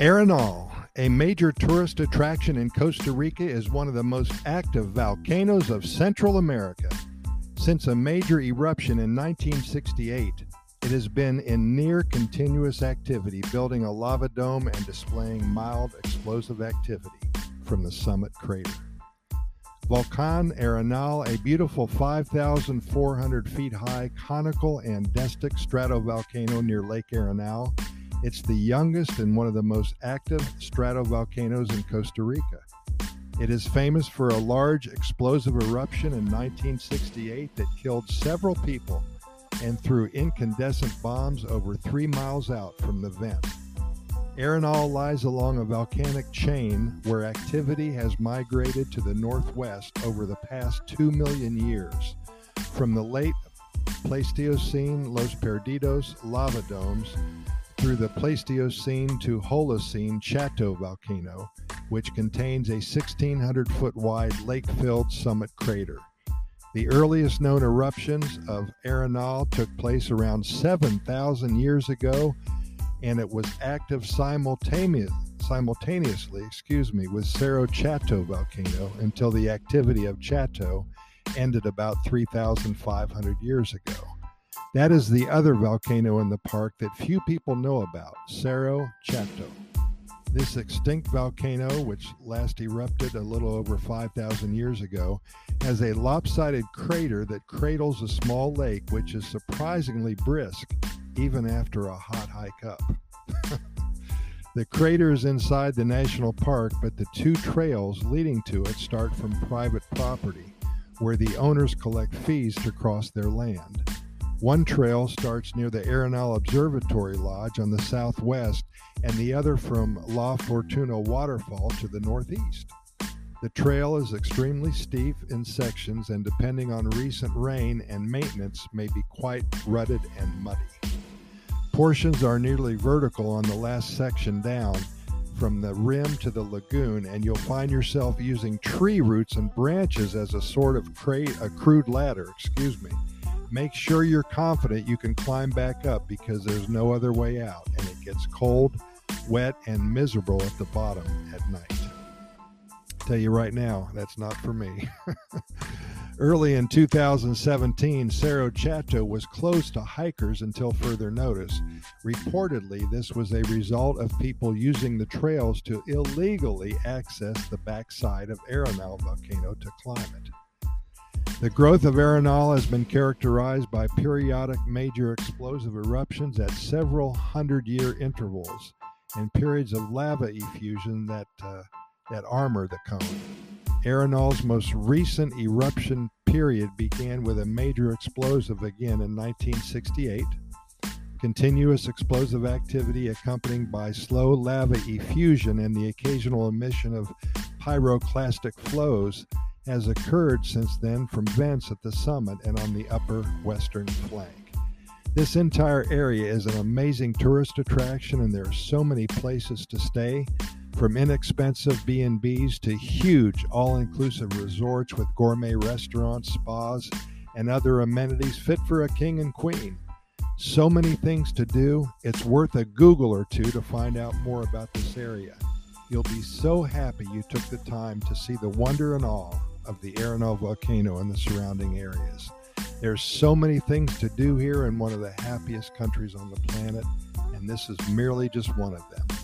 Arenal, a major tourist attraction in Costa Rica, is one of the most active volcanoes of Central America. Since a major eruption in 1968, it has been in near continuous activity, building a lava dome and displaying mild explosive activity from the summit crater. Volcan Arenal, a beautiful 5,400 feet high conical andesite stratovolcano near Lake Arenal, it's the youngest and one of the most active stratovolcanoes in Costa Rica. It is famous for a large explosive eruption in 1968 that killed several people and threw incandescent bombs over three miles out from the vent. Arenal lies along a volcanic chain where activity has migrated to the northwest over the past two million years. From the late Pleistocene Los Perdidos lava domes through the Pleistocene to Holocene Chato volcano, which contains a 1,600 foot wide lake filled summit crater. The earliest known eruptions of Arenal took place around 7,000 years ago, and it was active simultaneous, simultaneously excuse me, with Cerro Chato volcano until the activity of Chato ended about 3,500 years ago. That is the other volcano in the park that few people know about, Cerro Chato. This extinct volcano, which last erupted a little over 5,000 years ago, has a lopsided crater that cradles a small lake, which is surprisingly brisk even after a hot hike up. the crater is inside the national park, but the two trails leading to it start from private property, where the owners collect fees to cross their land. One trail starts near the Arenal Observatory Lodge on the southwest, and the other from La Fortuna Waterfall to the northeast. The trail is extremely steep in sections, and depending on recent rain and maintenance, may be quite rutted and muddy. Portions are nearly vertical on the last section down from the rim to the lagoon, and you'll find yourself using tree roots and branches as a sort of cra- a crude ladder. Excuse me. Make sure you're confident you can climb back up because there's no other way out, and it gets cold, wet, and miserable at the bottom at night. Tell you right now, that's not for me. Early in 2017, Cerro Chato was closed to hikers until further notice. Reportedly, this was a result of people using the trails to illegally access the backside of Arenal volcano to climb it. The growth of Arenal has been characterized by periodic major explosive eruptions at several hundred year intervals and periods of lava effusion that, uh, that armor the cone. Arenal's most recent eruption period began with a major explosive again in 1968. Continuous explosive activity accompanied by slow lava effusion and the occasional emission of pyroclastic flows has occurred since then from vents at the summit and on the upper western flank. This entire area is an amazing tourist attraction and there are so many places to stay from inexpensive B&Bs to huge all-inclusive resorts with gourmet restaurants, spas, and other amenities fit for a king and queen. So many things to do, it's worth a Google or two to find out more about this area. You'll be so happy you took the time to see the wonder and awe of the Arenal volcano and the surrounding areas. There's so many things to do here in one of the happiest countries on the planet, and this is merely just one of them.